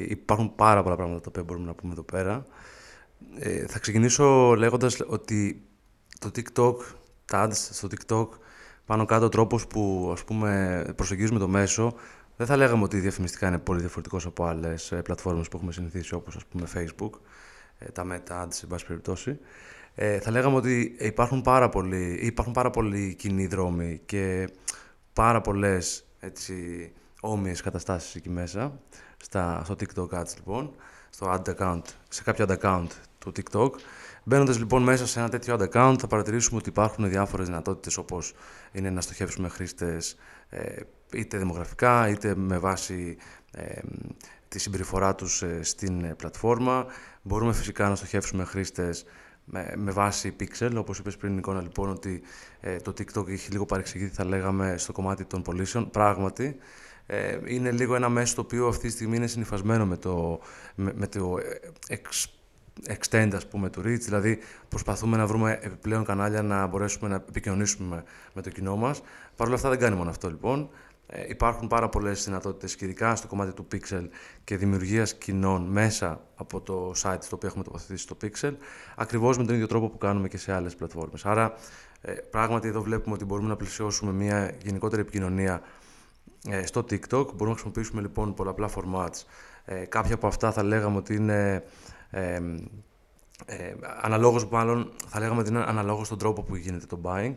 υπάρχουν πάρα πολλά πράγματα τα οποία μπορούμε να πούμε εδώ πέρα. θα ξεκινήσω λέγοντας ότι το TikTok τα ads στο TikTok πάνω κάτω ο τρόπος που ας πούμε, προσεγγίζουμε το μέσο δεν θα λέγαμε ότι διαφημιστικά είναι πολύ διαφορετικός από άλλες πλατφόρμες που έχουμε συνηθίσει όπως ας πούμε Facebook, ε, τα Meta Ads, σε πάση περιπτώσει. Ε, θα λέγαμε ότι υπάρχουν πάρα, πολλοί, υπάρχουν πάρα πολλοί κοινοί δρόμοι και πάρα πολλές όμοιες καταστάσεις εκεί μέσα, στα, στο TikTok Ads λοιπόν, στο ad account, σε κάποιο ad account του TikTok. Μπαίνοντας λοιπόν μέσα σε ένα τέτοιο ad account, θα παρατηρήσουμε ότι υπάρχουν διάφορες δυνατότητες όπως είναι να στοχεύσουμε χρήστες ε, είτε δημογραφικά είτε με βάση ε, τη συμπεριφορά τους ε, στην πλατφόρμα. Μπορούμε φυσικά να στοχεύσουμε χρήστες με, με βάση pixel, όπως είπες πριν εικόνα λοιπόν ότι ε, το TikTok έχει λίγο παρεξηγηθεί θα λέγαμε στο κομμάτι των πωλήσεων. Πράγματι, ε, είναι λίγο ένα μέσο το οποίο αυτή τη στιγμή είναι συνειφασμένο με το, με, με το extend ας πούμε του reach, δηλαδή προσπαθούμε να βρούμε επιπλέον κανάλια να μπορέσουμε να επικοινωνήσουμε με το κοινό μας. Παρ' όλα αυτά δεν κάνει μόνο αυτό λοιπόν. Ε, υπάρχουν πάρα πολλές δυνατότητες και ειδικά στο κομμάτι του Pixel και δημιουργίας κοινών μέσα από το site στο οποίο έχουμε τοποθετήσει στο Pixel, ακριβώς με τον ίδιο τρόπο που κάνουμε και σε άλλες πλατφόρμες. Άρα, ε, πράγματι εδώ βλέπουμε ότι μπορούμε να πλησιώσουμε μια γενικότερη επικοινωνία ε, στο TikTok. Μπορούμε να χρησιμοποιήσουμε λοιπόν πολλαπλά formats. Ε, κάποια από αυτά θα λέγαμε ότι είναι ε, ε, αναλόγως μάλλον θα λέγαμε ότι είναι αναλόγως στον τρόπο που γίνεται το buying.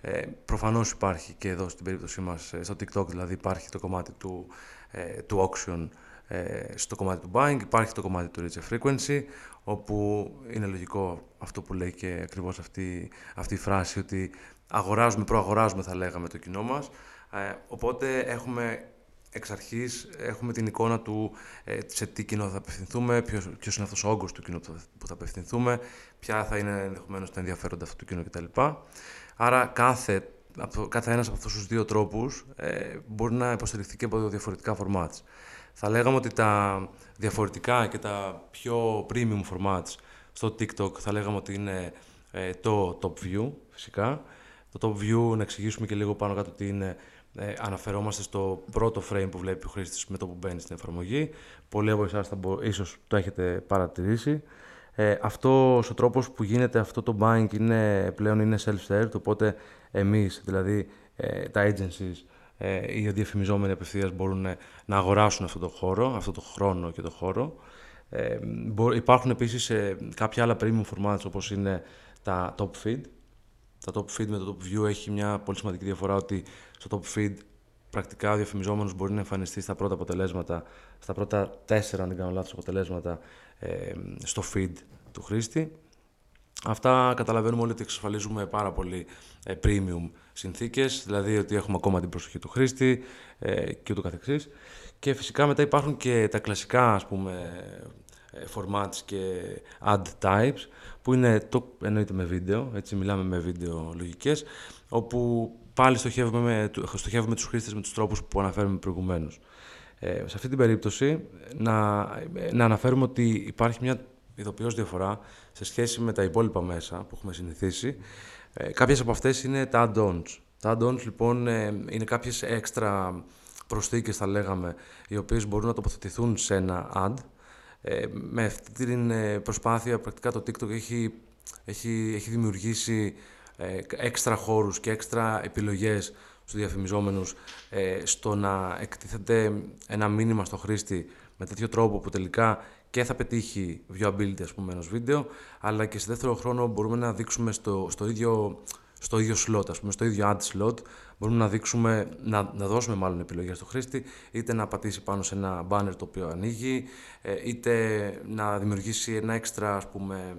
Ε, προφανώς υπάρχει και εδώ στην περίπτωσή μας, ε, στο TikTok δηλαδή υπάρχει το κομμάτι του, ε, του auction ε, στο κομμάτι του buying, υπάρχει το κομμάτι του reach frequency, όπου είναι λογικό αυτό που λέει και ακριβώς αυτή, αυτή η φράση, ότι αγοράζουμε, προαγοράζουμε θα λέγαμε το κοινό μας, ε, οπότε έχουμε εξ αρχής έχουμε την εικόνα του ε, σε τι κοινό θα απευθυνθούμε, ποιος, ποιος είναι αυτός ο όγκος του κοινού που θα απευθυνθούμε, ποια θα είναι ενδεχομένως τα ενδιαφέροντα αυτού του κοινού κτλ. Άρα κάθε, κάθε ένας από αυτούς τους δύο τρόπους ε, μπορεί να υποστηριχθεί και από διαφορετικά formats. Θα λέγαμε ότι τα διαφορετικά και τα πιο premium formats στο TikTok θα λέγαμε ότι είναι ε, το Top View φυσικά. Το Top View, να εξηγήσουμε και λίγο πάνω κάτω τι είναι, ε, αναφερόμαστε στο πρώτο frame που βλέπει ο χρήστης με το που μπαίνει στην εφαρμογή. Πολλοί από εσάς θα ίσως το έχετε παρατηρήσει. Ε, αυτό ο τρόπος που γίνεται αυτό το buying είναι, πλέον είναι self-served, οπότε εμείς, δηλαδή ε, τα agencies ε, οι διαφημιζόμενοι απευθείας μπορούν να αγοράσουν αυτό το χώρο, αυτό το χρόνο και το χώρο. Ε, υπάρχουν επίσης ε, κάποια άλλα premium formats όπως είναι τα top feed. Τα top feed με το top view έχει μια πολύ σημαντική διαφορά ότι στο top feed πρακτικά ο διαφημιζόμενος μπορεί να εμφανιστεί στα πρώτα αποτελέσματα, στα πρώτα τέσσερα αν δεν κάνω λάθος αποτελέσματα ε, στο feed του χρήστη. Αυτά καταλαβαίνουμε όλοι ότι εξασφαλίζουμε πάρα πολύ ε, premium συνθήκες, δηλαδή ότι έχουμε ακόμα την προσοχή του χρήστη ε, και ούτω καθεξής. Και φυσικά μετά υπάρχουν και τα κλασικά ας πούμε ε, formats και ad types που είναι το, εννοείται με βίντεο, έτσι μιλάμε με βίντεο λογικές, όπου πάλι στοχεύουμε, με, στοχεύουμε τους χρήστες με τους τρόπους που αναφέρουμε προηγουμένως. Ε, σε αυτή την περίπτωση να, να αναφέρουμε ότι υπάρχει μια ειδοποιώς διαφορά σε σχέση με τα υπόλοιπα μέσα που έχουμε συνηθίσει. Ε, κάποιες από αυτές είναι τα add-ons. Τα add-ons λοιπόν ε, είναι κάποιες έξτρα προσθήκες θα λέγαμε οι οποίες μπορούν να τοποθετηθούν σε ένα ad. Ε, με αυτή την ε, προσπάθεια πρακτικά το TikTok έχει, έχει, έχει δημιουργήσει ε, έξτρα χώρους και έξτρα επιλογές στους διαφημιζόμενους ε, στο να εκτίθεται ένα μήνυμα στο χρήστη με τέτοιο τρόπο που τελικά και θα πετύχει viewability ας πούμε ενός βίντεο αλλά και σε δεύτερο χρόνο μπορούμε να δείξουμε στο, στο ίδιο στο ίδιο slot, ας πούμε, στο ίδιο ad slot, μπορούμε να δείξουμε, να, να δώσουμε μάλλον επιλογές στο χρήστη, είτε να πατήσει πάνω σε ένα banner το οποίο ανοίγει, ε, είτε να δημιουργήσει ένα έξτρα, ας πούμε,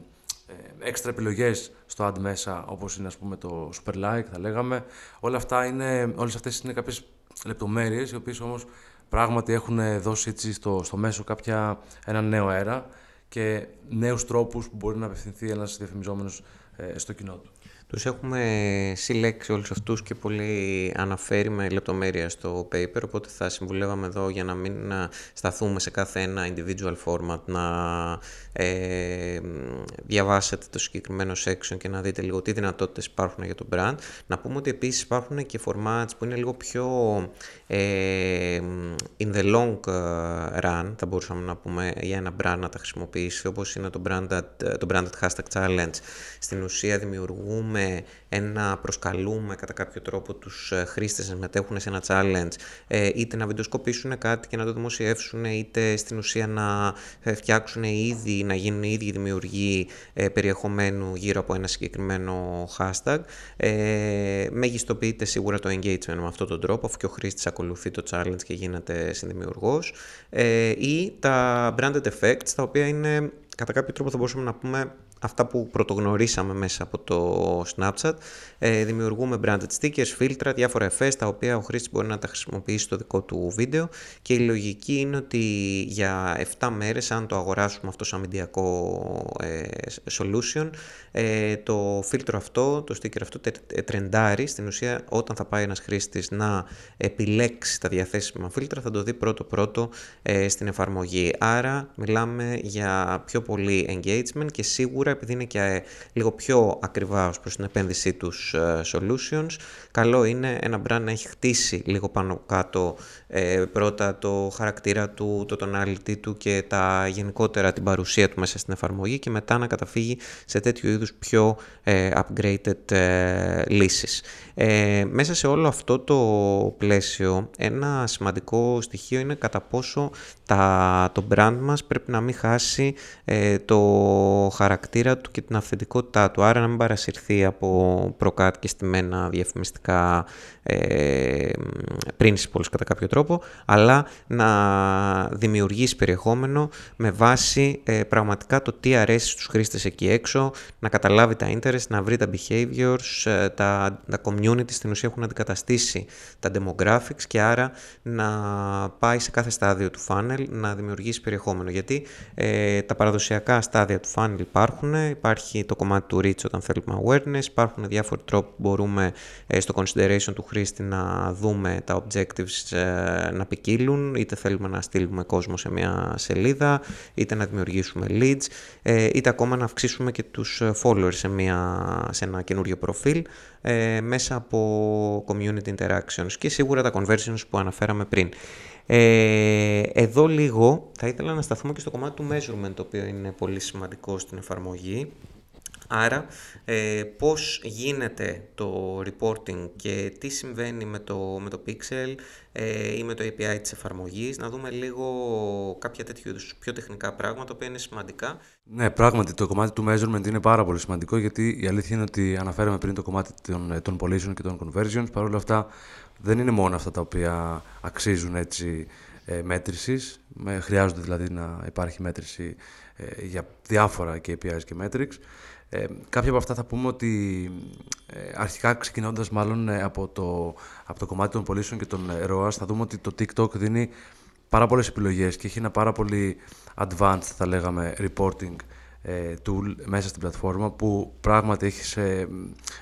ε, έξτρα επιλογές στο ad μέσα, όπως είναι ας πούμε το super like θα λέγαμε. Όλα αυτά είναι, όλες αυτές είναι κάποιες λεπτομέρειες, οι οποίες όμως πράγματι έχουν δώσει έτσι στο, στο μέσο κάποια, ένα νέο αέρα και νέους τρόπους που μπορεί να απευθυνθεί ένας διαφημιζόμενος ε, στο κοινό του. Τους έχουμε συλλέξει όλους αυτούς και πολύ αναφέρει με λεπτομέρεια στο paper, οπότε θα συμβουλεύαμε εδώ για να μην σταθούμε σε κάθε ένα individual format, να ε, διαβάσετε το συγκεκριμένο section και να δείτε λίγο τι δυνατότητες υπάρχουν για το brand. Να πούμε ότι επίσης υπάρχουν και formats που είναι λίγο πιο ε, in the long run, θα μπορούσαμε να πούμε για ένα brand να τα χρησιμοποιήσει, όπως είναι το branded, το branded hashtag challenge. Στην ουσία δημιουργούμε ένα, προσκαλούμε κατά κάποιο τρόπο τους ε, χρήστες να μετέχουν σε ένα challenge, ε, είτε να βιντεοσκοπήσουν κάτι και να το δημοσιεύσουν, είτε στην ουσία να φτιάξουν ήδη, να γίνουν οι ίδιοι δημιουργοί περιεχομένου γύρω από ένα συγκεκριμένο hashtag. Ε, μεγιστοποιείται σίγουρα το engagement με αυτόν τον τρόπο, αφού και ο χρήστης ακολουθεί το challenge και γίνεται συνδημιουργός. Ε, ή τα branded effects, τα οποία είναι κατά κάποιο τρόπο θα μπορούσαμε να πούμε αυτά που πρωτογνωρίσαμε μέσα από το Snapchat. Ε, δημιουργούμε branded stickers, φίλτρα, διάφορα εφές τα οποία ο χρήστης μπορεί να τα χρησιμοποιήσει στο δικό του βίντεο και η λογική είναι ότι για 7 μέρες αν το αγοράσουμε αυτό σαν μηντιακό ε, solution ε, το φίλτρο αυτό, το sticker αυτό τρεντάρει στην ουσία όταν θα πάει ένας χρήστης να επιλέξει τα διαθέσιμα φίλτρα θα το δει πρώτο πρώτο ε, στην εφαρμογή. Άρα μιλάμε για πιο πολύ engagement και σίγουρα επειδή είναι και ε, λίγο πιο ακριβά ως προς την επένδυσή τους ε, solutions, καλό είναι ένα brand να έχει χτίσει λίγο πάνω κάτω ε, πρώτα το χαρακτήρα του, το tonality του και τα γενικότερα την παρουσία του μέσα στην εφαρμογή και μετά να καταφύγει σε τέτοιου είδους πιο upgraded λύσεις. μέσα σε όλο αυτό το πλαίσιο ένα σημαντικό στοιχείο είναι κατά πόσο τα, το brand μας πρέπει να μην χάσει το χαρακτήρα του και την αυθεντικότητά του, άρα να μην παρασυρθεί από στημένα διαφημιστικά ε, principles κατά κάποιο τρόπο, αλλά να δημιουργήσει περιεχόμενο με βάση ε, πραγματικά το τι αρέσει στους χρήστες εκεί έξω, να καταλάβει τα interest, να βρει τα behaviors, ε, τα, τα community στην ουσία έχουν αντικαταστήσει τα demographics και άρα να πάει σε κάθε στάδιο του funnel να δημιουργήσει περιεχόμενο. Γιατί ε, τα παραδοσιακά στάδια του funnel υπάρχουν, υπάρχει το κομμάτι του reach όταν θέλουμε awareness, υπάρχουν διάφοροι τρόποι που μπορούμε ε, στο consideration του χρήστη να δούμε τα objectives ε, να ποικίλουν, είτε θέλουμε να στείλουμε κόσμο σε μια σελίδα, είτε να δημιουργήσουμε leads, ε, είτε ακόμα να αυξήσουμε και τους followers σε, μια, σε ένα καινούριο προφίλ μέσα από community interactions και σίγουρα τα conversions που αναφέραμε πριν. Ε, εδώ λίγο θα ήθελα να σταθούμε και στο κομμάτι του measurement, το οποίο είναι πολύ σημαντικό στην εφαρμογή. Άρα, ε, πώς γίνεται το reporting και τι συμβαίνει με το, με το Pixel ε, ή με το API της εφαρμογής, να δούμε λίγο κάποια τέτοιου είδους πιο τεχνικά πράγματα που είναι σημαντικά. Ναι, πράγματι το κομμάτι του measurement είναι πάρα πολύ σημαντικό γιατί η αλήθεια είναι ότι αναφέραμε πριν το κομμάτι των, των polations και των conversions, παρόλα αυτά δεν είναι μόνο αυτά τα οποία αξίζουν έτσι ε, μέτρησης, χρειάζονται δηλαδή να υπάρχει μέτρηση ε, για διάφορα KPIs και metrics. Ε, κάποια από αυτά θα πούμε ότι ε, αρχικά ξεκινώντας μάλλον ε, από, το, από το κομμάτι των πωλήσεων και των ε, ROAS θα δούμε ότι το TikTok δίνει πάρα πολλές επιλογές και έχει ένα πάρα πολύ advanced θα λέγαμε reporting ε, tool μέσα στην πλατφόρμα που πράγματι έχεις, ε,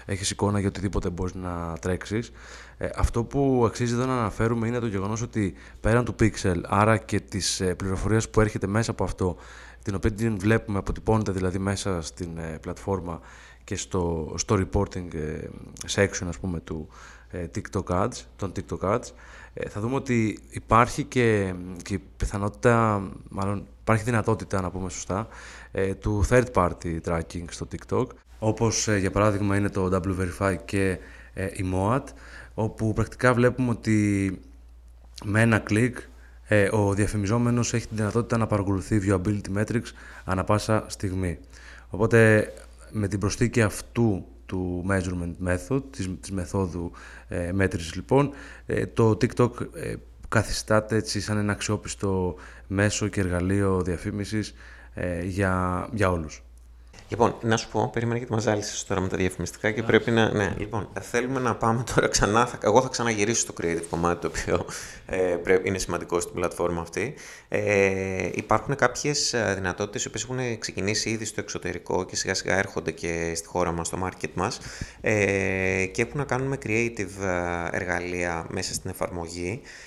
έχεις εικόνα για οτιδήποτε μπορείς να τρέξεις. Ε, αυτό που αξίζει εδώ να αναφέρουμε είναι το γεγονός ότι πέραν του Pixel, άρα και της ε, πληροφορίας που έρχεται μέσα από αυτό, την οποία την βλέπουμε, αποτυπώνεται δηλαδή μέσα στην ε, πλατφόρμα και στο, στο reporting ε, section ας πούμε του ε, TikTok Ads, των TikTok Ads, θα δούμε ότι υπάρχει και, και πιθανότητα, μάλλον υπάρχει δυνατότητα να πούμε σωστά, του third party tracking στο TikTok, όπως για παράδειγμα είναι το W-Verify και η MOAT, όπου πρακτικά βλέπουμε ότι με ένα κλικ ε, ο διαφημιζόμενος έχει τη δυνατότητα να παρακολουθεί viewability metrics ανα πάσα στιγμή. Οπότε με την προσθήκη αυτού του measurement method, της, της μεθόδου ε, μέτρησης λοιπόν, ε, το TikTok ε, καθιστάται έτσι σαν ένα αξιόπιστο μέσο και εργαλείο διαφήμισης ε, για, για όλους. Λοιπόν, να σου πω, περίμενα γιατί μα ζάλισε τώρα με τα διαφημιστικά και πρέπει να. Ναι, λοιπόν, θέλουμε να πάμε τώρα ξανά. Θα, εγώ θα ξαναγυρίσω στο creative κομμάτι, το οποίο ε, πρέπει, είναι σημαντικό στην πλατφόρμα αυτή. Ε, υπάρχουν κάποιες δυνατότητες οι οποίες έχουν ξεκινήσει ήδη στο εξωτερικό και σιγά σιγά έρχονται και στη χώρα μας, στο market μας ε, και έχουν να κάνουν με creative ε, εργαλεία μέσα στην εφαρμογή ε,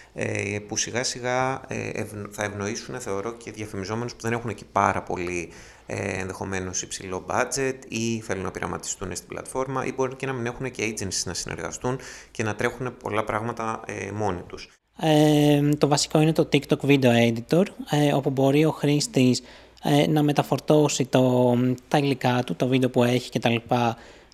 που σιγά σιγά ε, θα ευνοήσουν, θεωρώ, και διαφημιζόμενους που δεν έχουν εκεί πάρα πολύ ε, ενδεχομένως υψηλό budget ή θέλουν να πειραματιστούν στην πλατφόρμα ή μπορεί και να μην έχουν και agencies να συνεργαστούν και να τρέχουν πολλά πράγματα ε, μόνοι τους. Ε, το βασικό είναι το TikTok Video Editor, ε, όπου μπορεί ο χρήστης ε, να μεταφορτώσει το, τα υλικά του, το βίντεο που έχει κτλ.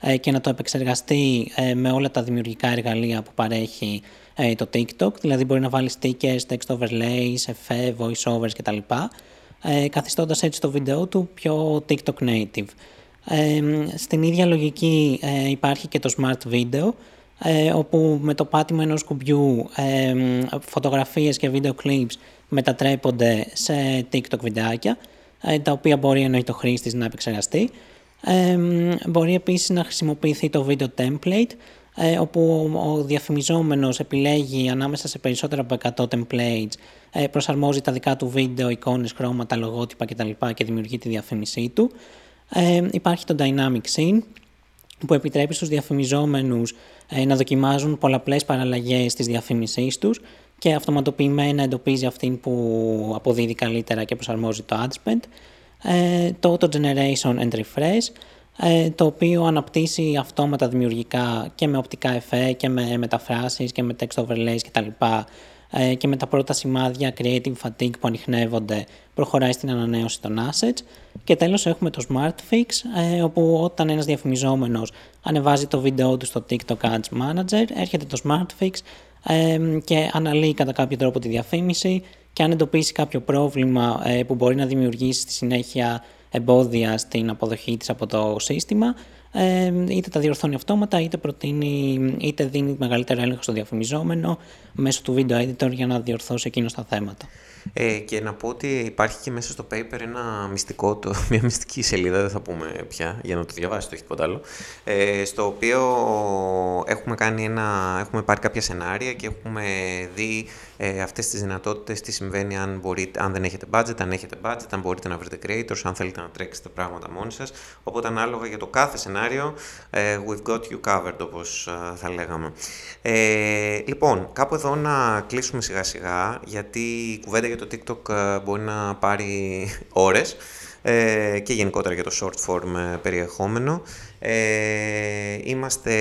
Ε, και να το επεξεργαστεί ε, με όλα τα δημιουργικά εργαλεία που παρέχει ε, το TikTok. Δηλαδή μπορεί να βάλεις stickers, text overlays, effect, voiceovers κτλ. Ε, καθιστώντας έτσι το βίντεο του πιο TikTok native. Ε, στην ίδια λογική ε, υπάρχει και το Smart Video, ε, όπου με το πάτημα ενός κουμπιού ε, φωτογραφίες και βίντεο clips μετατρέπονται σε TikTok βιντεάκια, ε, τα οποία μπορεί εννοείται το χρήστης να επεξεργαστεί. Ε, μπορεί επίσης να χρησιμοποιηθεί το video template, ε, όπου ο διαφημιζόμενος επιλέγει ανάμεσα σε περισσότερα από 100 templates, ε, προσαρμόζει τα δικά του βίντεο, εικόνες, χρώματα, λογότυπα κτλ. και δημιουργεί τη διαφήμισή του. Ε, υπάρχει το Dynamic Scene, που επιτρέπει στους διαφημιζόμενους ε, να δοκιμάζουν πολλαπλές παραλλαγές της διαφήμισής τους και αυτοματοποιημένα εντοπίζει αυτήν που αποδίδει καλύτερα και προσαρμόζει το ad spend. Ε, το Auto Generation and Refresh, ε, το οποίο αναπτύσσει αυτόματα δημιουργικά και με οπτικά εφέ και με μεταφράσεις και με text overlays κτλ. Ε, και με τα πρώτα σημάδια creative fatigue που ανοιχνεύονται προχωράει στην ανανέωση των assets. Και τέλος έχουμε το Smart Fix, ε, όπου όταν ένας διαφημιζόμενος ανεβάζει το βίντεο του στο TikTok Ads Manager, έρχεται το Smart Fix ε, και αναλύει κατά κάποιο τρόπο τη διαφήμιση και αν εντοπίσει κάποιο πρόβλημα που μπορεί να δημιουργήσει στη συνέχεια εμπόδια στην αποδοχή της από το σύστημα, είτε τα διορθώνει αυτόματα, είτε, προτείνει, είτε δίνει μεγαλύτερο έλεγχο στο διαφημιζόμενο μέσω του video editor για να διορθώσει εκείνο τα θέματα. Ε, και να πω ότι υπάρχει και μέσα στο paper ένα μυστικό, το, μια μυστική σελίδα, δεν θα πούμε πια, για να το διαβάσει, το έχει τίποτα άλλο, ε, στο οποίο έχουμε, κάνει ένα, έχουμε πάρει κάποια σενάρια και έχουμε δει ε, αυτές τις δυνατότητες, τι συμβαίνει αν, μπορείτε, αν δεν έχετε budget, αν έχετε budget, αν μπορείτε να βρείτε creators, αν θέλετε να τρέξετε πράγματα μόνοι σας. Οπότε ανάλογα για το κάθε σενάριο, ε, we've got you covered, όπως ε, θα λέγαμε. Ε, λοιπόν, κάπου εδώ να κλείσουμε σιγά σιγά, γιατί η κουβέντα για το TikTok ε, μπορεί να πάρει ώρες ε, και γενικότερα για το short form περιεχόμενο. Ε, είμαστε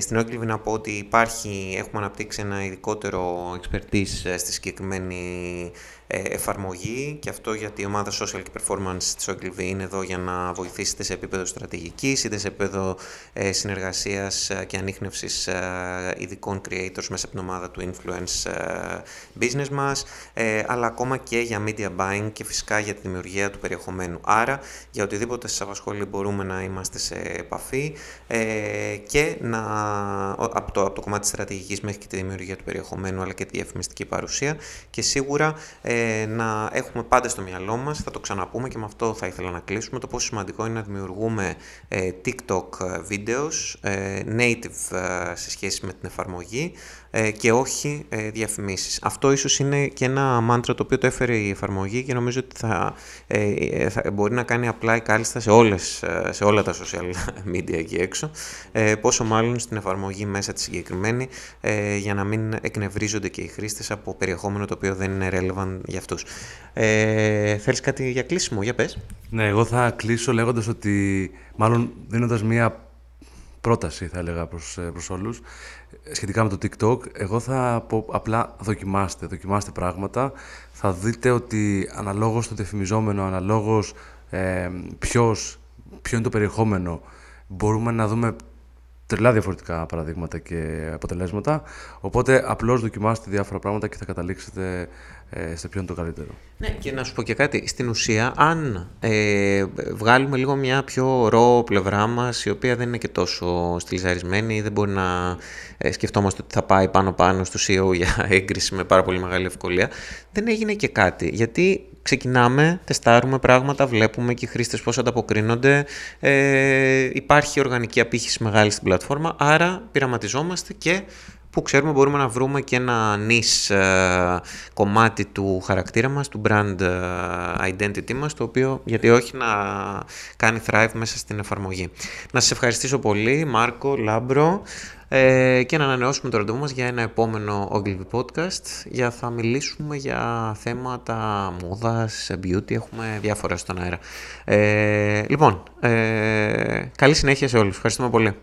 στην Ogilvy να πω ότι υπάρχει, έχουμε αναπτύξει ένα ειδικότερο expertise στη συγκεκριμένη ε, εφαρμογή και αυτό γιατί η ομάδα Social και Performance της Ogilvy είναι εδώ για να βοηθήσετε σε επίπεδο στρατηγικής είτε σε επίπεδο ε, συνεργασίας ε, και ανείχνευσης ειδικών creators μέσα από την ομάδα του influence business μας αλλά ακόμα και για media buying και φυσικά για τη δημιουργία του περιεχομένου. Άρα για οτιδήποτε σας απασχολεί μπορούμε να είμαστε σε επαφή και να, από, το, από το κομμάτι της στρατηγικής μέχρι και τη δημιουργία του περιεχομένου αλλά και τη διαφημιστική παρουσία και σίγουρα να έχουμε πάντα στο μυαλό μας, θα το ξαναπούμε και με αυτό θα ήθελα να κλείσουμε, το πόσο σημαντικό είναι να δημιουργούμε ε, TikTok videos ε, native ε, σε σχέση με την εφαρμογή και όχι διαφημίσεις. Αυτό ίσως είναι και ένα μάντρα το οποίο το έφερε η εφαρμογή και νομίζω ότι θα, θα μπορεί να κάνει απλά κάλλιστα σε, όλες, σε όλα τα social media εκεί έξω, πόσο μάλλον στην εφαρμογή μέσα τη συγκεκριμένη για να μην εκνευρίζονται και οι χρήστες από περιεχόμενο το οποίο δεν είναι relevant για αυτούς. Ε, θέλεις κάτι για κλείσιμο, για πες. Ναι, εγώ θα κλείσω λέγοντας ότι, μάλλον δίνοντας μία πρόταση θα έλεγα προς, ε, προς όλους, σχετικά με το TikTok, εγώ θα πω απλά δοκιμάστε, δοκιμάστε πράγματα. Θα δείτε ότι αναλόγως το διαφημιζόμενο, αναλόγως ε, ποιος, ποιο είναι το περιεχόμενο, μπορούμε να δούμε τρελά διαφορετικά παραδείγματα και αποτελέσματα. Οπότε απλώς δοκιμάστε διάφορα πράγματα και θα καταλήξετε ε, σε ποιο είναι το καλύτερο. Ναι, και να σου πω και κάτι. Στην ουσία, αν ε, βγάλουμε λίγο μια πιο ρο πλευρά μας, η οποία δεν είναι και τόσο στυλιζαρισμένη, δεν μπορεί να ε, σκεφτόμαστε ότι θα πάει πάνω-πάνω στο CEO για έγκριση με πάρα πολύ μεγάλη ευκολία, δεν έγινε και κάτι. Γιατί ξεκινάμε, τεστάρουμε πράγματα, βλέπουμε και οι χρήστες πώς ανταποκρίνονται, ε, υπάρχει οργανική απήχηση μεγάλη στην πλατφόρμα, άρα πειραματιζόμαστε και που ξέρουμε μπορούμε να βρούμε και ένα niche ε, κομμάτι του χαρακτήρα μας, του brand ε, identity μας, το οποίο γιατί όχι να κάνει thrive μέσα στην εφαρμογή. Να σας ευχαριστήσω πολύ, Μάρκο, Λάμπρο, ε, και να ανανεώσουμε το ραντεβού μας για ένα επόμενο Ogilvy Podcast για θα μιλήσουμε για θέματα μόδας, beauty, έχουμε διάφορα στον αέρα. Ε, λοιπόν, ε, καλή συνέχεια σε όλους. Ευχαριστούμε πολύ.